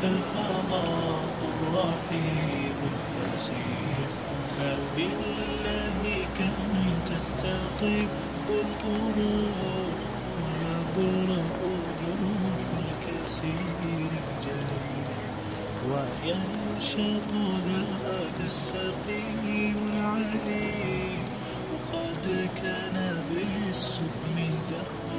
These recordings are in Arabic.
يسعك الفضاء الرحيم الفسيح فبالله كم تستطيب الأمور ويبرأ جروح الكثير الجريح وينشط ذاك السقيم العليم وقد كان بالسكم دهرا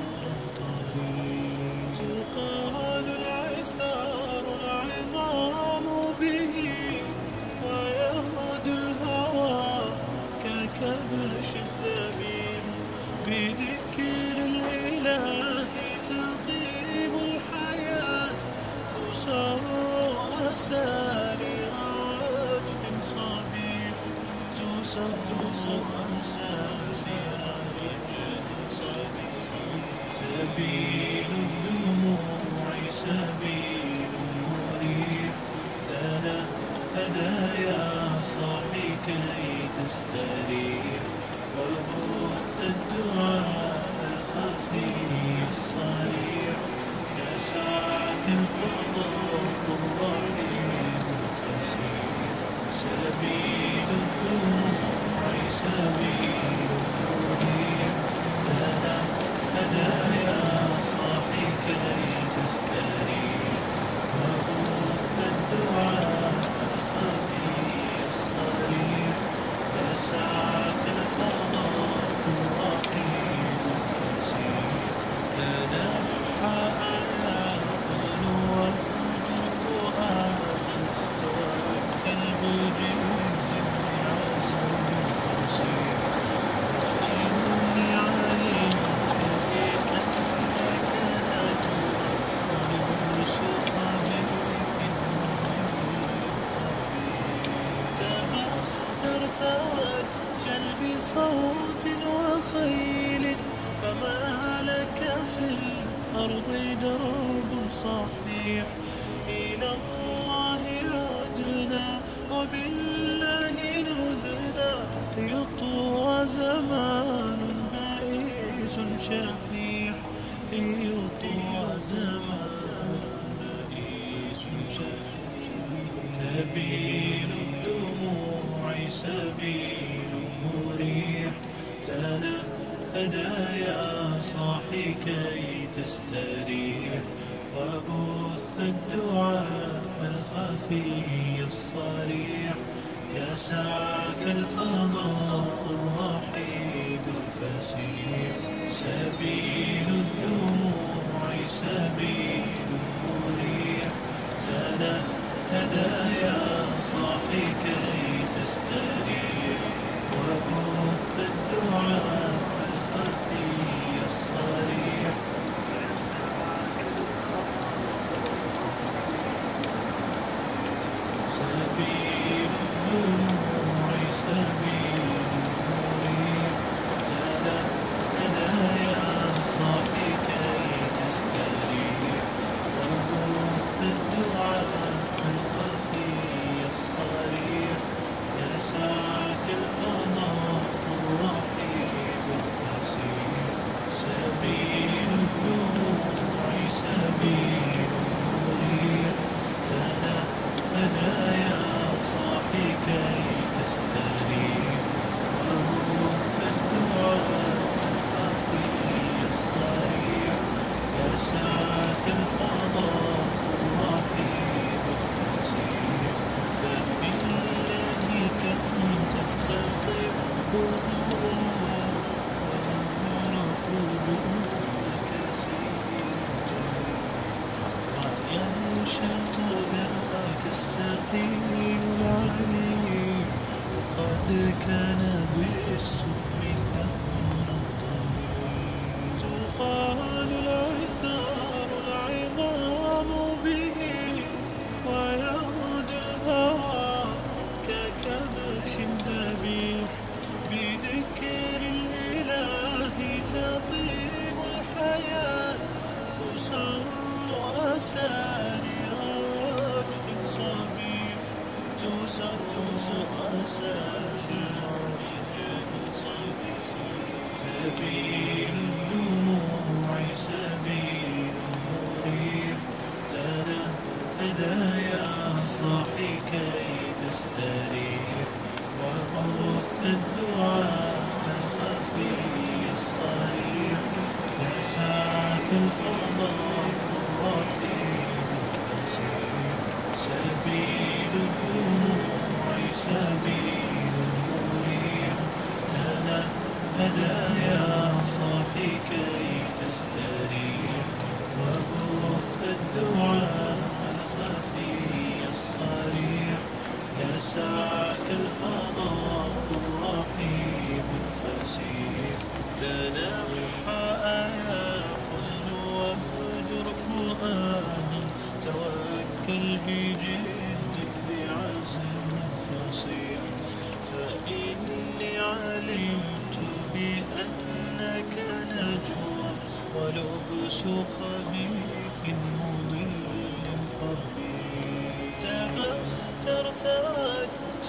صوت وخيل فما لك في الأرض درب صحيح. صاحي كي تستريح وبث الدعاء الخفي الصريح. يسعك الفضاء الرحيم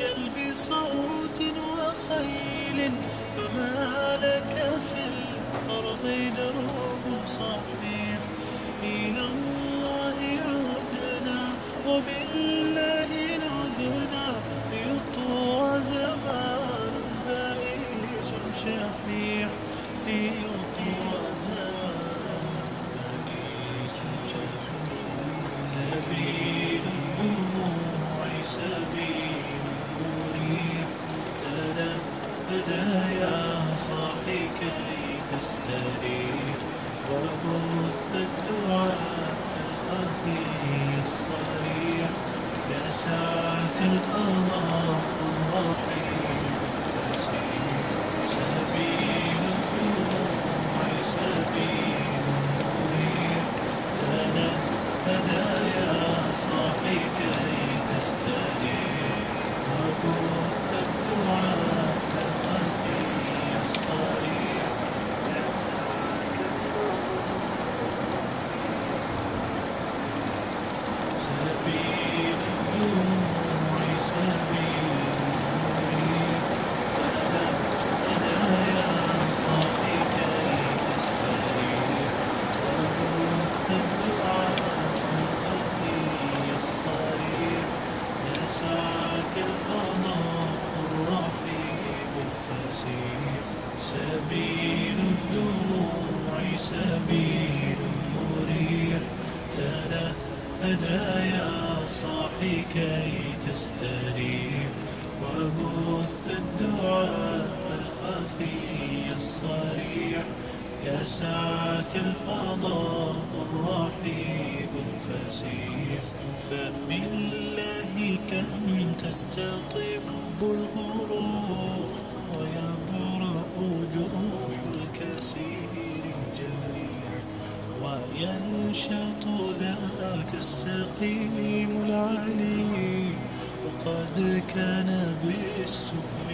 فاعجل صوت وخيل فما لك في الأرض دروب صغير إلى الله عدنا وبالله نذنا ليطوى زمان بائس شحيح. صدري الدعاء الخفي الصريح يا ساعة الأرض الشوط ذاك السقيم العلي وقد كان بالسكم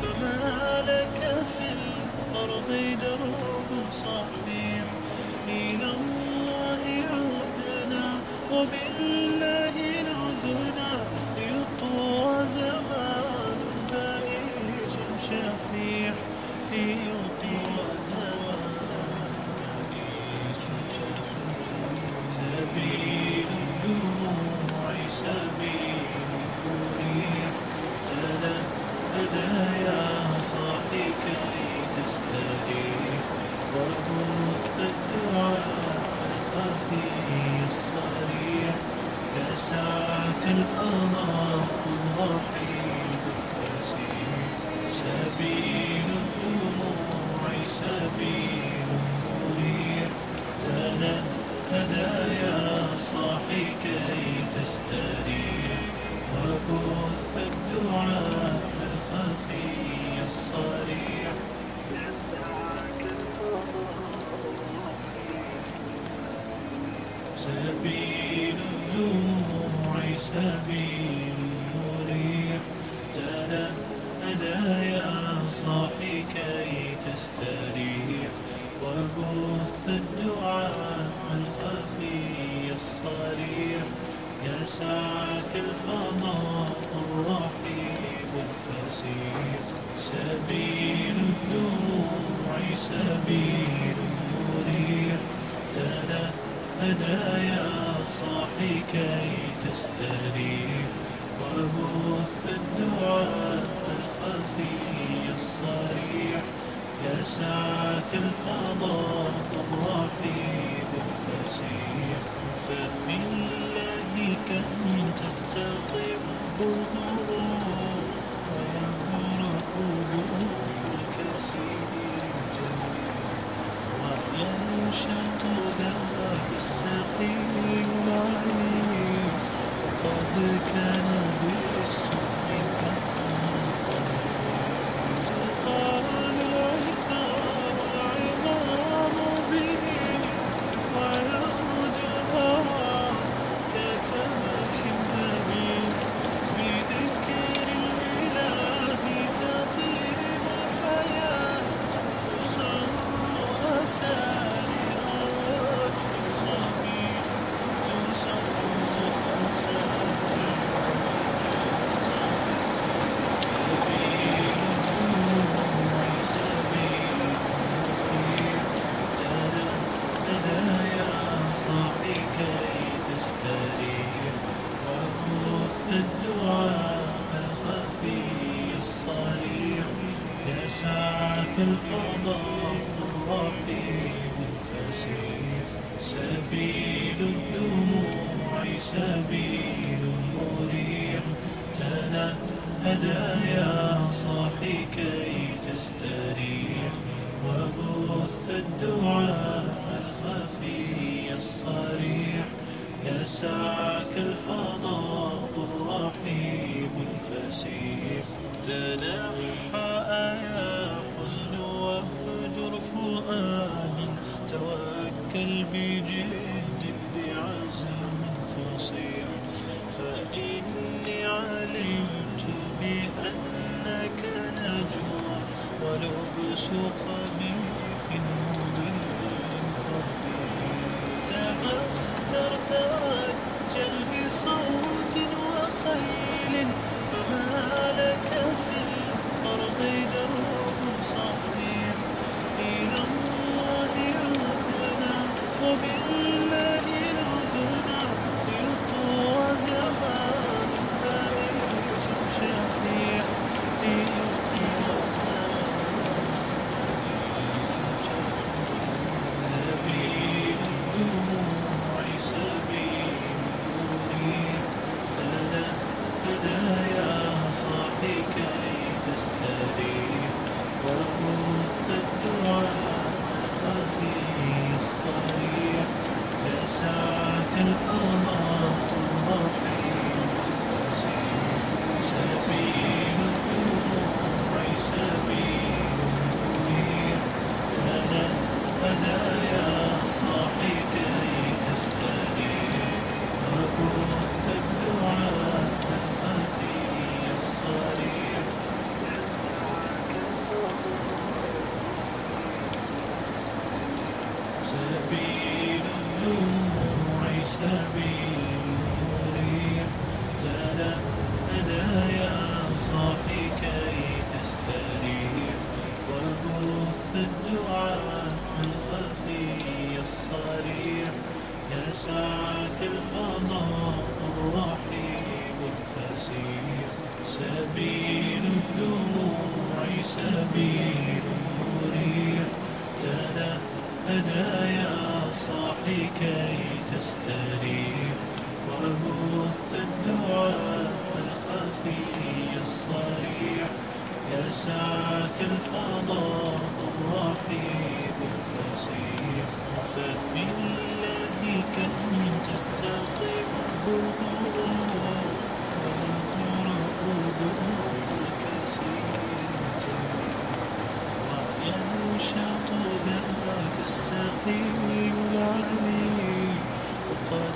فما لك في الأرض درب صحيح إلى الله عدنا وبالله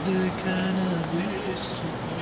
وقد كان بالسؤم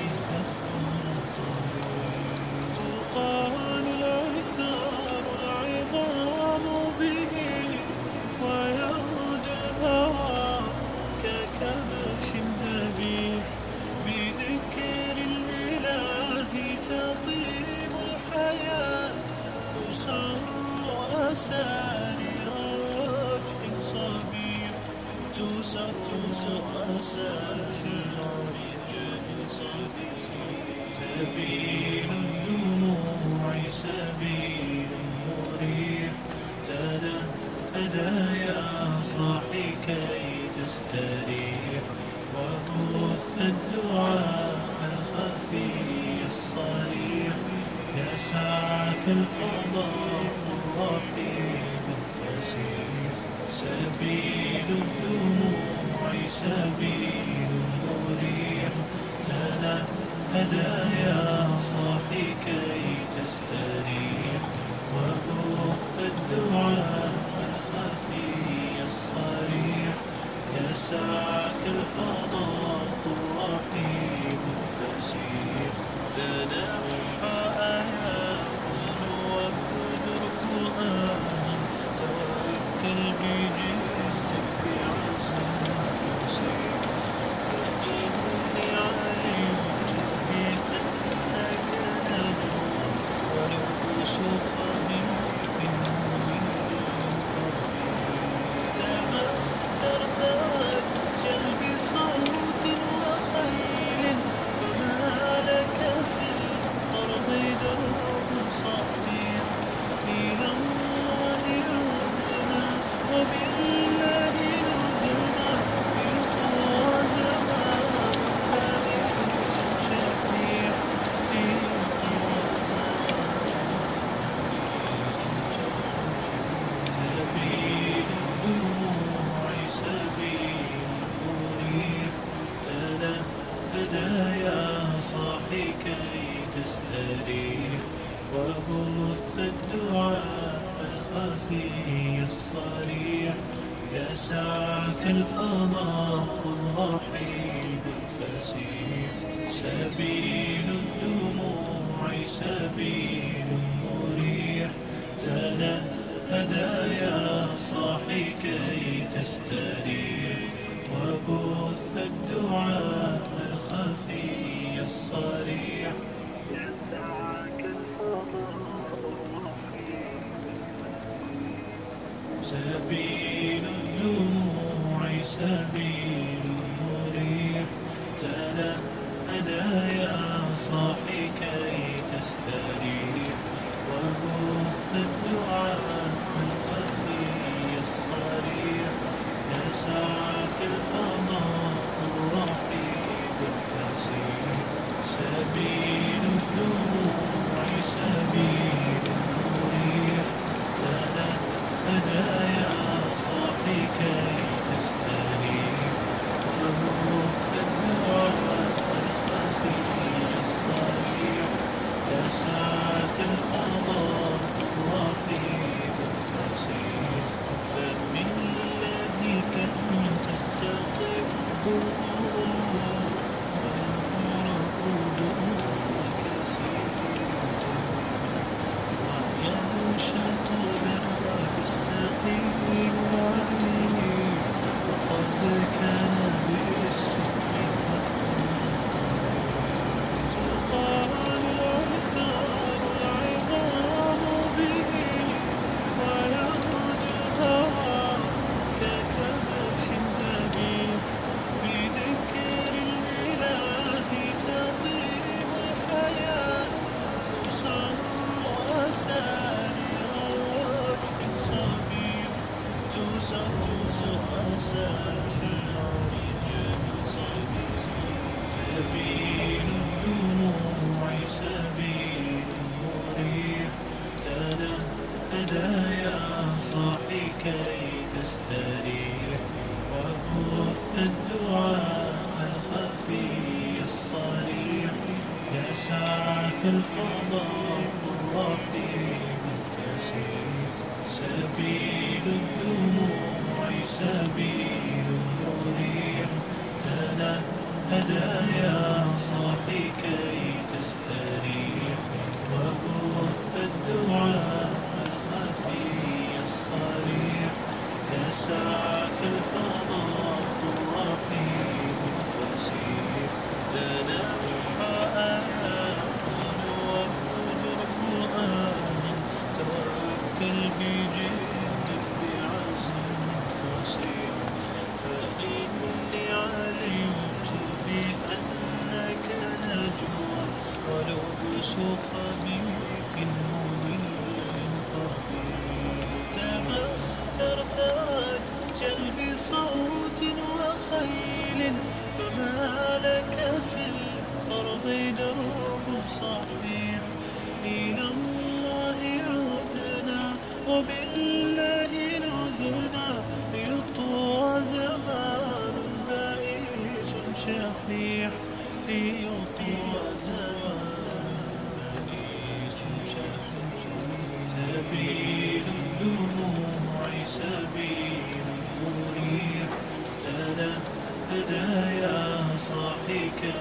هدايا صاحي كي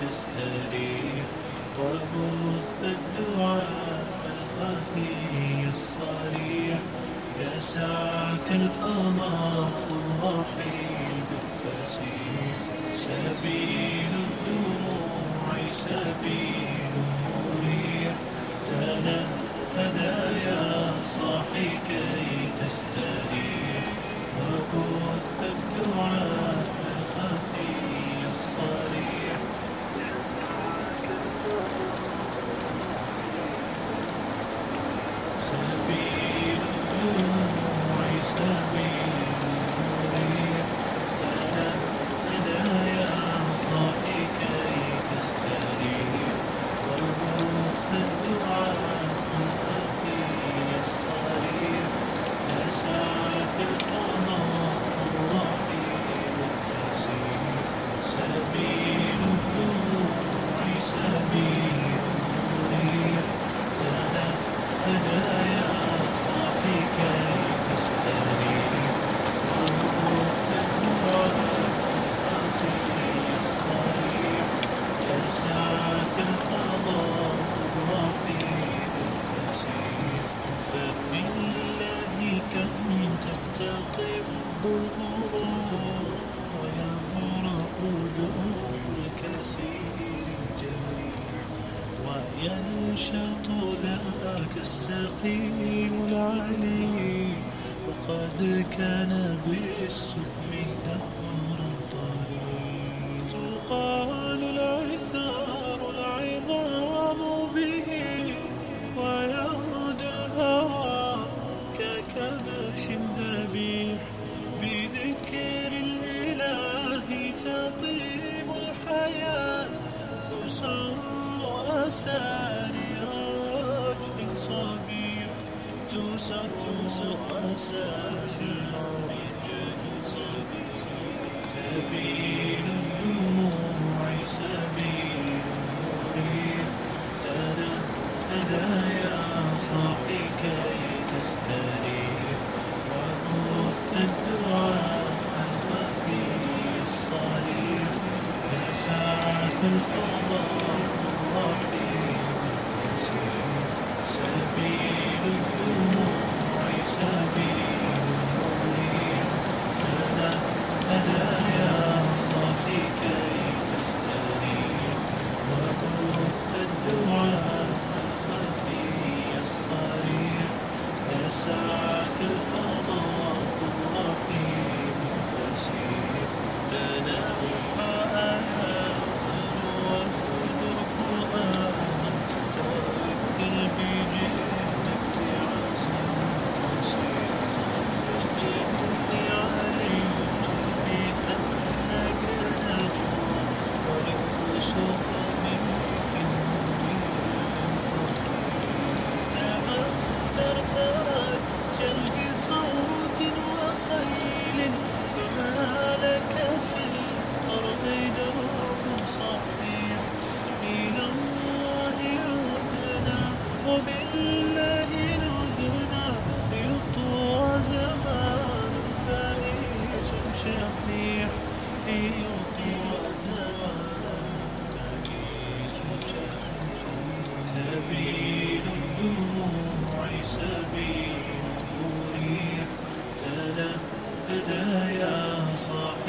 تستريح وبث الدعاء الخفي الصريح يا سعك الفضاء الرحيم الفسيح سبيل تبي نورية يا صاحي كي تستريح وكن الدعاء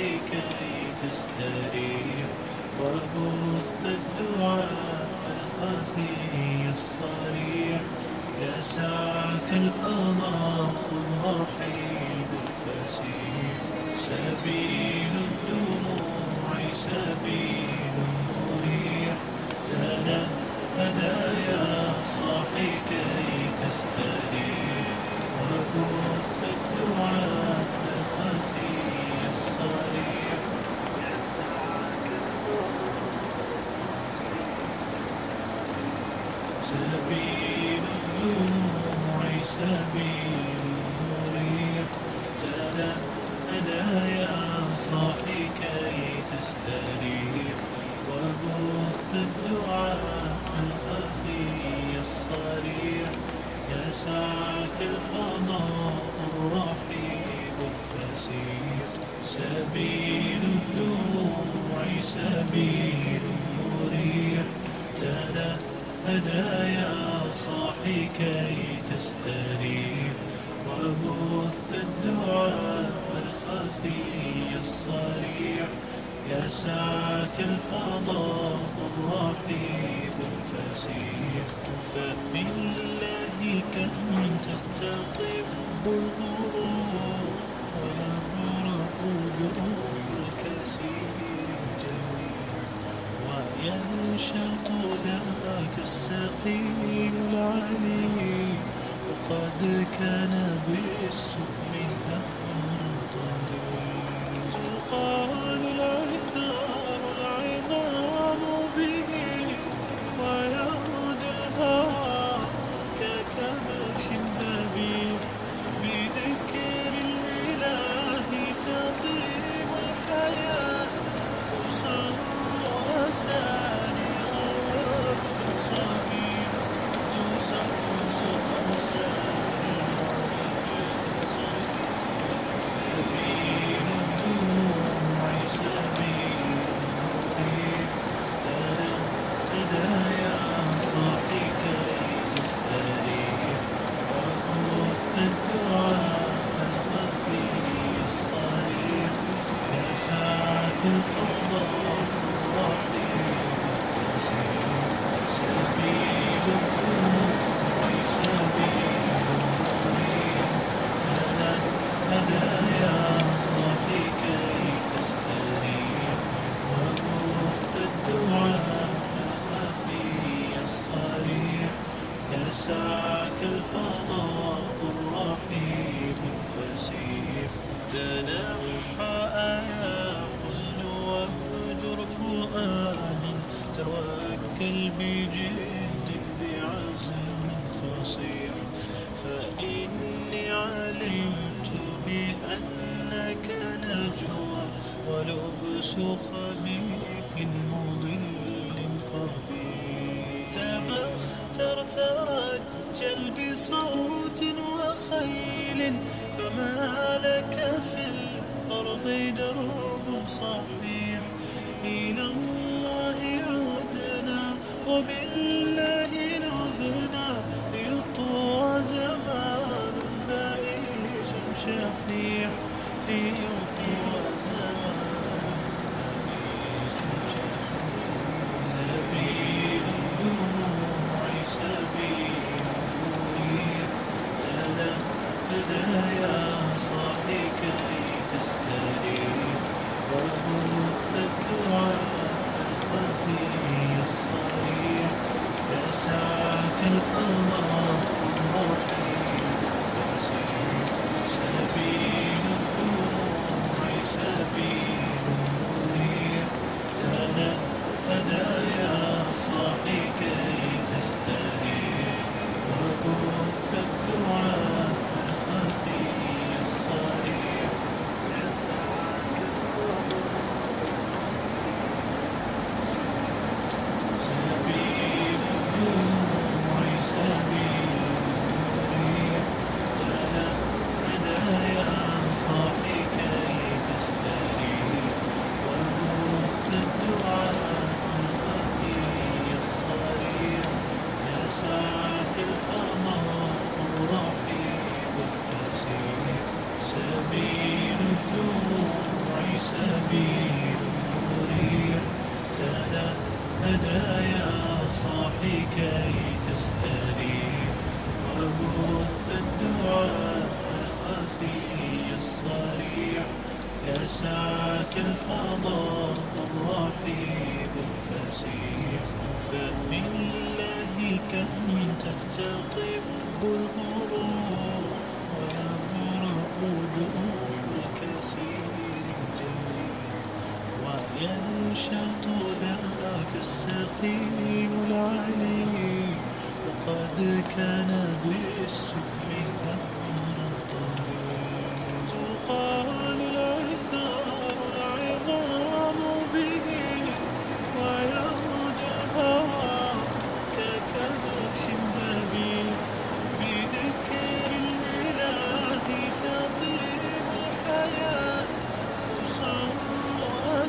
صاحي كي تستريح وبث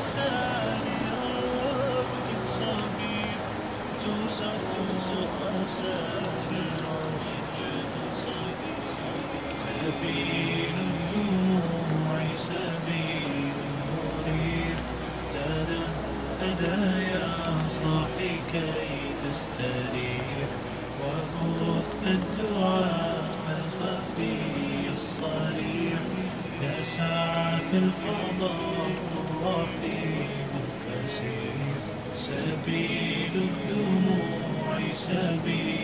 أسامي ربك بصبير توسع توسع أسامي ربك بصبير تبين الدموع سبيل مرير ترى هدايا صاحي كي تستريح وبث الدعاء الخفي الصريح يسعك الفضاء الرحيم. سبيل الدموع سبيل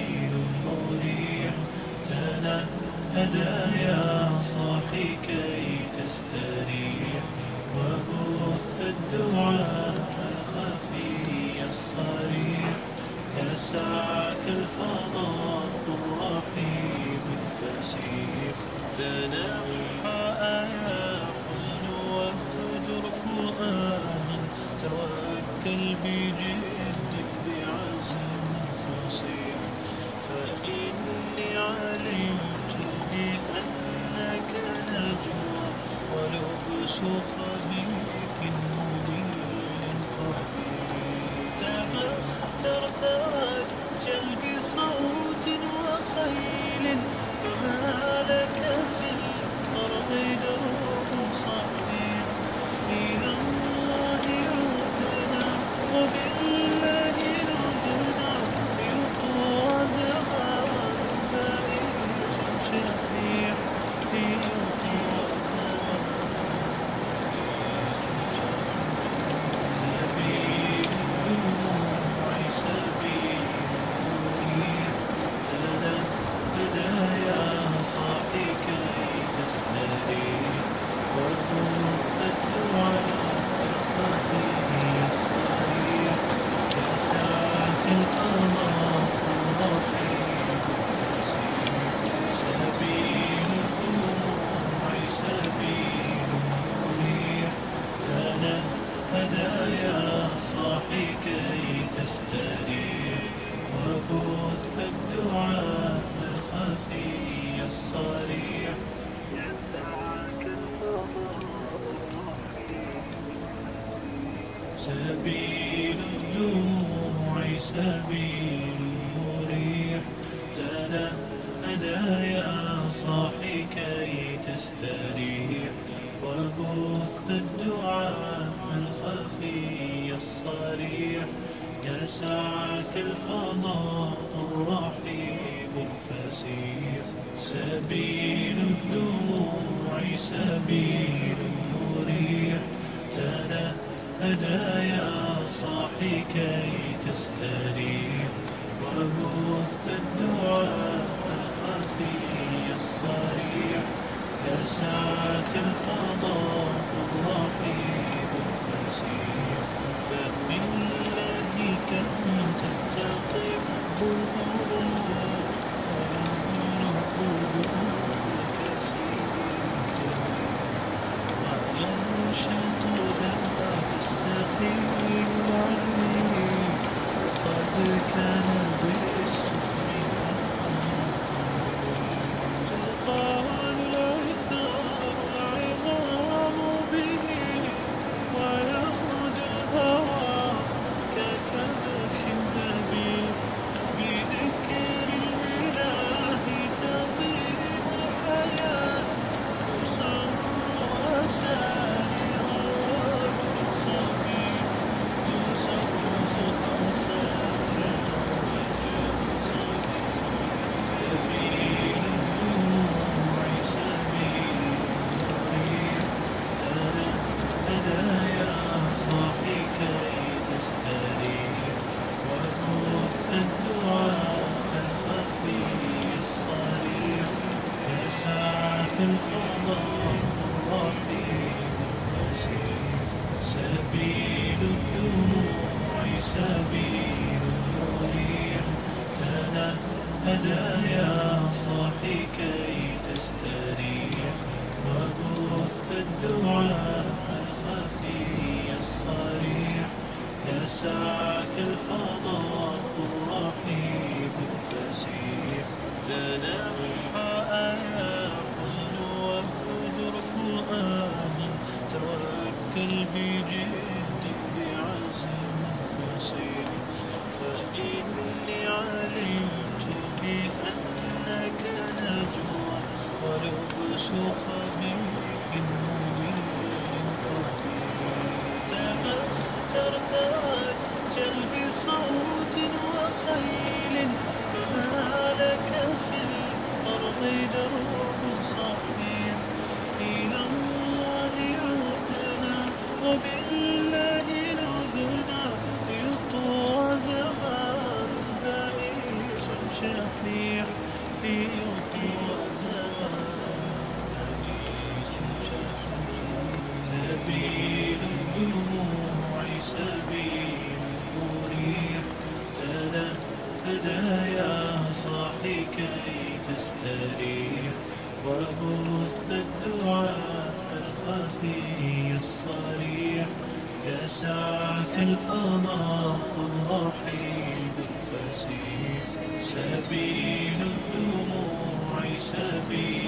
ساعة الفضاء الرحيم الفسيح سبيل الدموع سبيل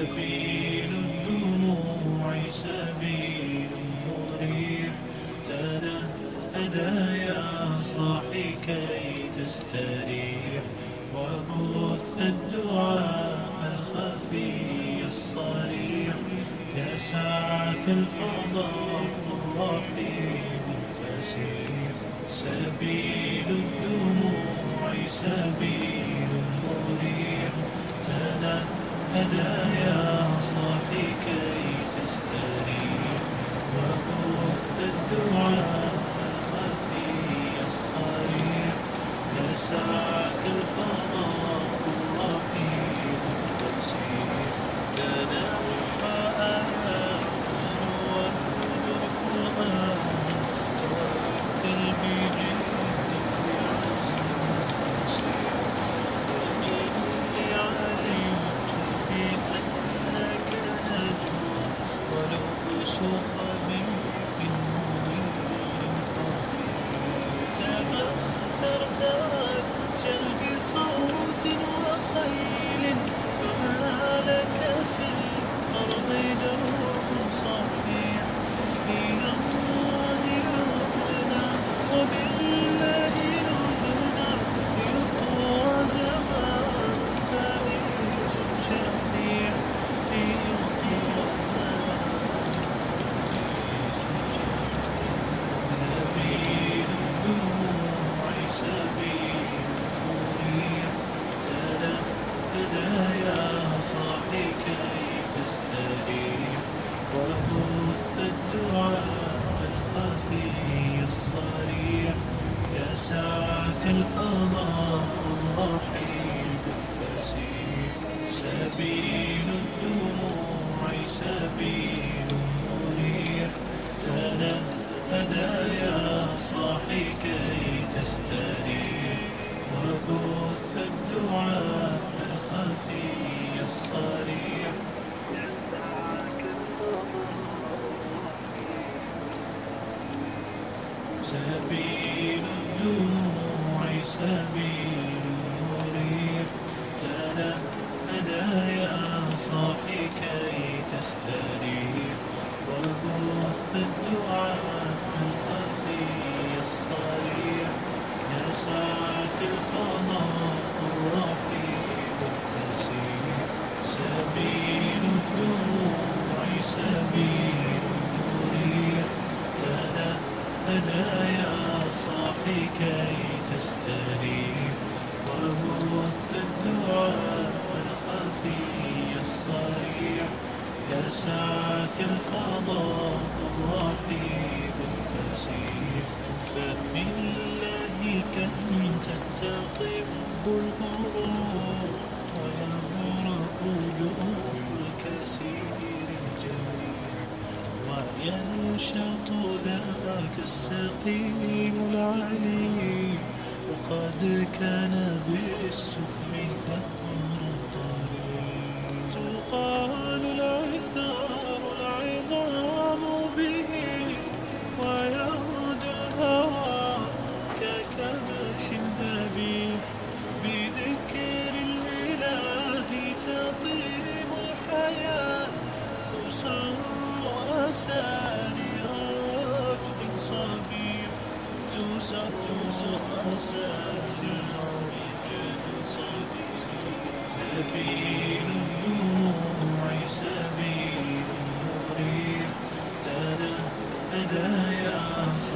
سبيل الدموع سبيل مريح يا صاحي كي تستريح وبث الدعاء الخفي الصريح الفضاء الفسيح سبيل الدموع سبيل أنا يا صاحي كي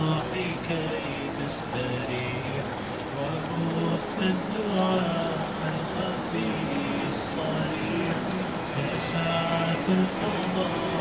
الصباح كي تستريح وبث الدعاء الخفي الصريح. يا ساعة الفضاء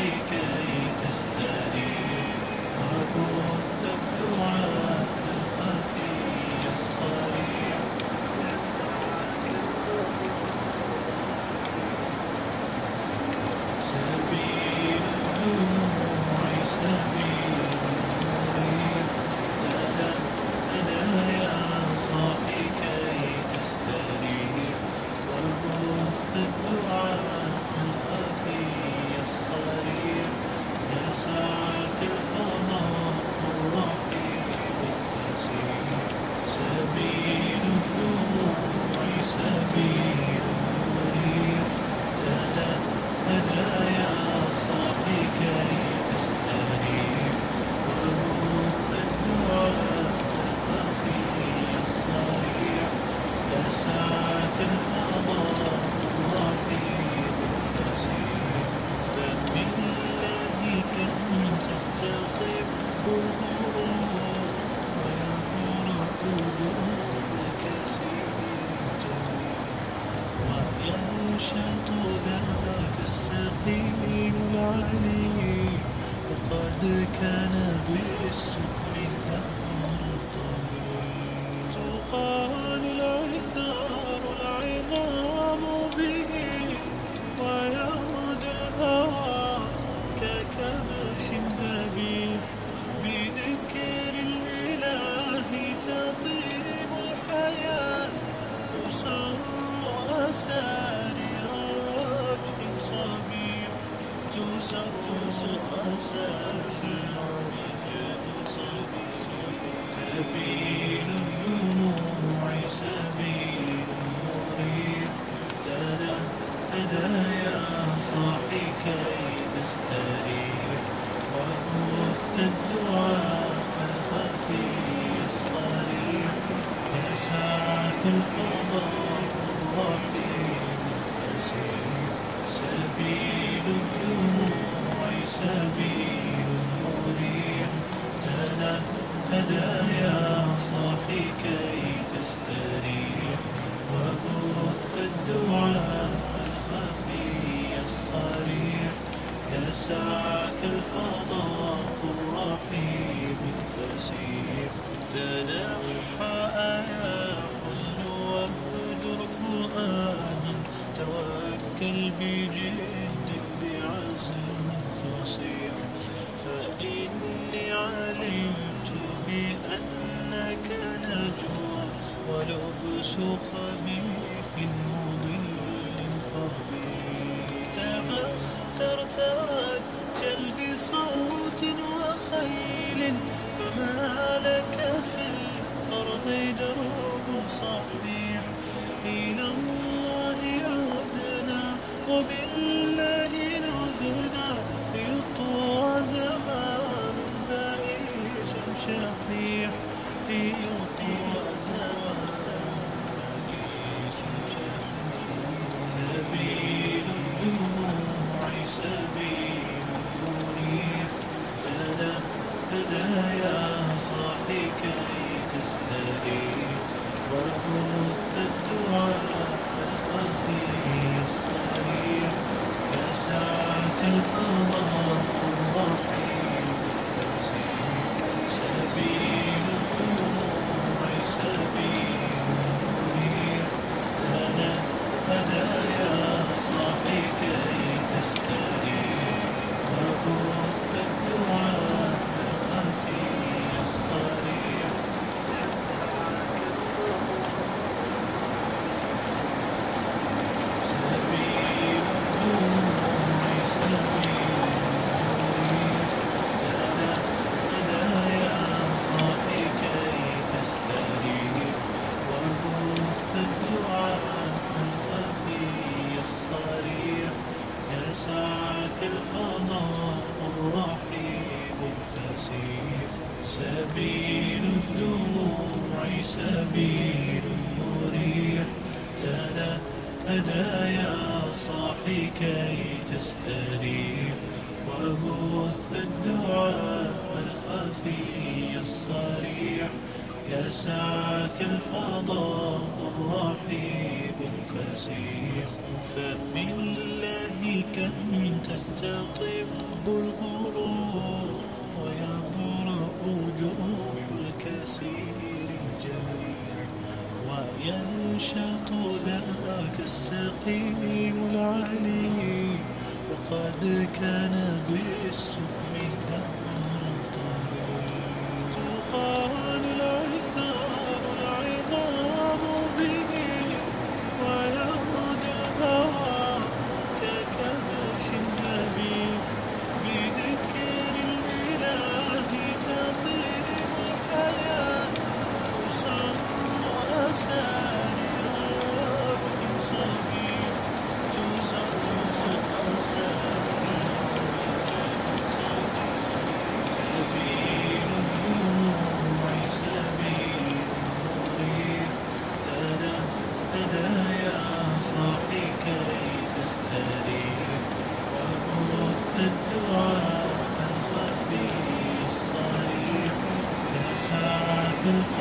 taken. أسطح كي تستريح وأمس الدعاء الخفي الصريح. يسعك القضاء الرحيم. Thank you.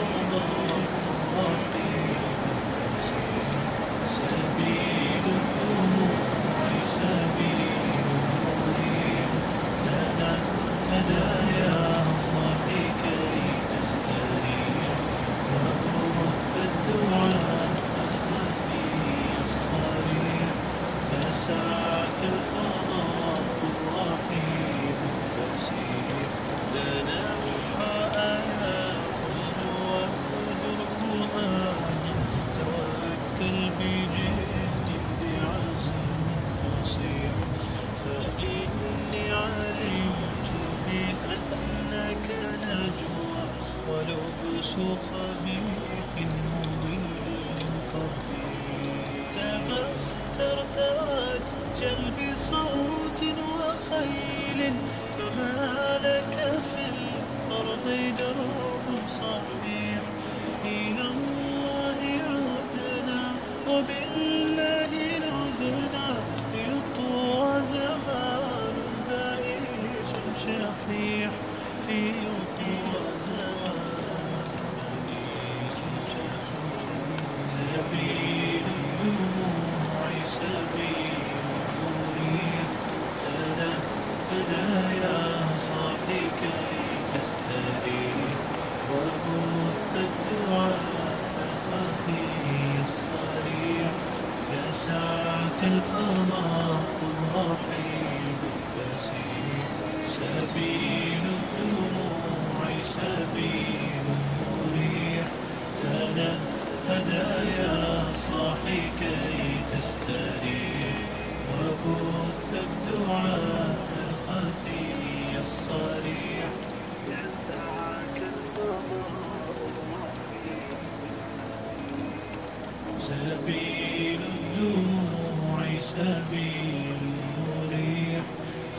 سبيل مريح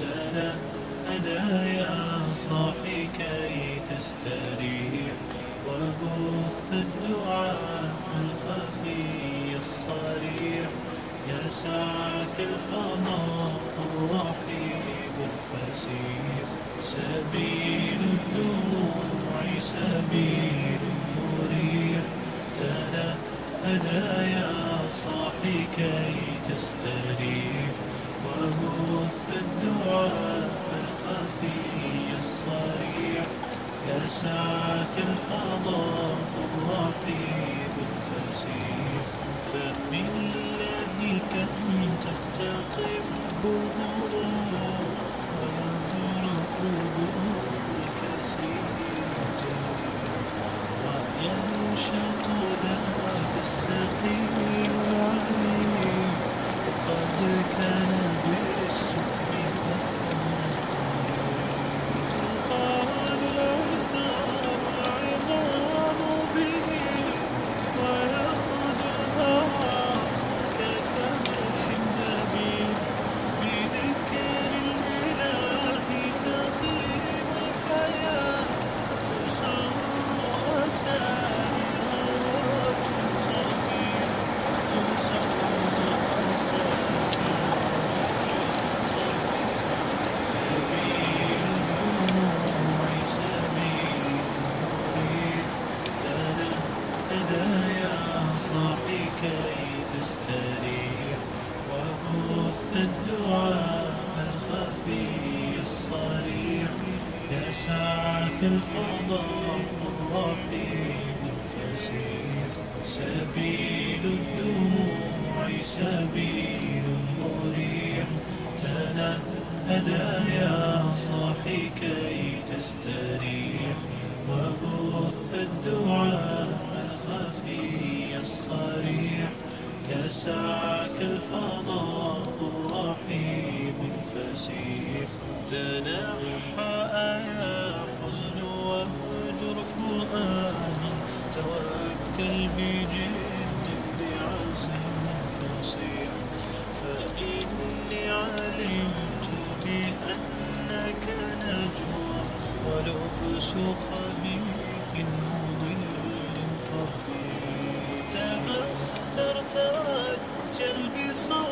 تنهدى يا صاحي كي تستريح. وبث الدعاء الخفي الصريح. يسعك الفضاء الرحيم الفسيح. سبيل الدموع سبيل مريح تنهدى يا صاحي كي تستريح وبث الدعاء الخفي الصريح. يسعك الفضاء الرحيم الفسيح. فبالله كم تستقم الظهور ويضرب الكثير وينشط ذاك السقيم. سبيل الدموع سبيل مريح تنهدى يا صاحي كي تستريح وبث الدعاء. الخفي الصريح يسعك الفضاء الرحيم الفسيح تنحى يا فؤادا توكل بجد بعزم فصيح. فإني علمت بأنك نجوى ولبس خبيث مضل قبيح تبخترت أجل بصوت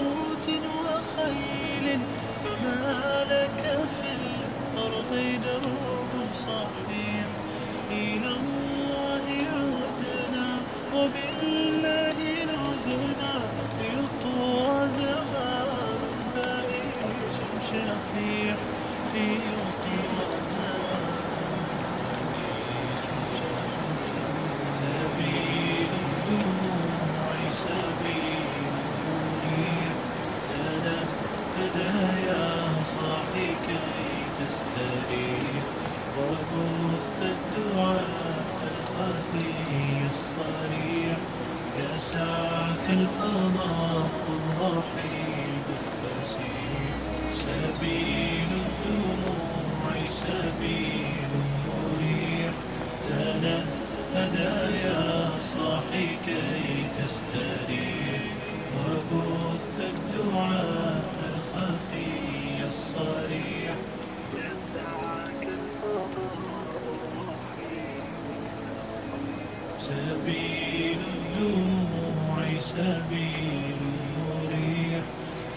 سبيل الدموع سبيل مريح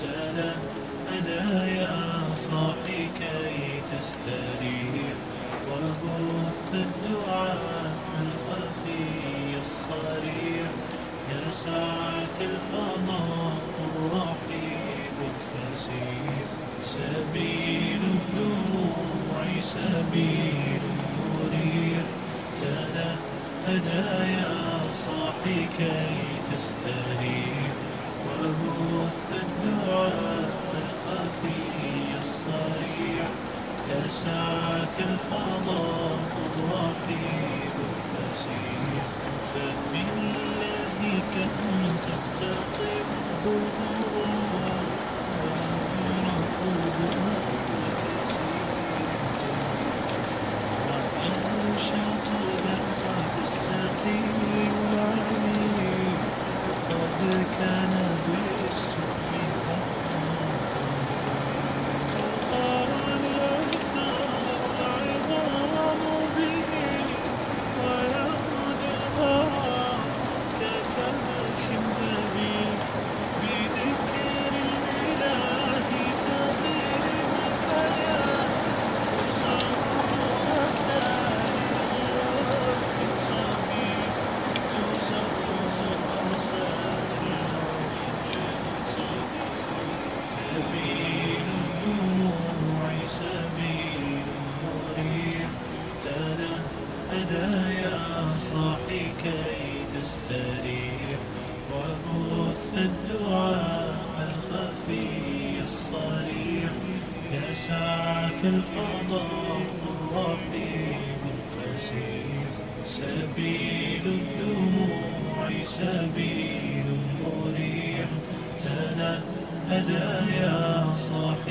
تنهدى يا صاحي كي تستريح. وبث الدعاء الخفي الصريح. يسعك الفضاء الرحيب الفسيح. سبيل الدموع سبيل مريح تنهدى يا صاحي كي تستريح وبث الدعاء الخفي الصريح يسعك الفضاء الرحيب الفسيح. فبالله كم تستقيم الظهور قد كان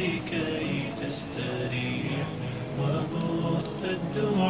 صاحي كي تستريح وبث الدعاء.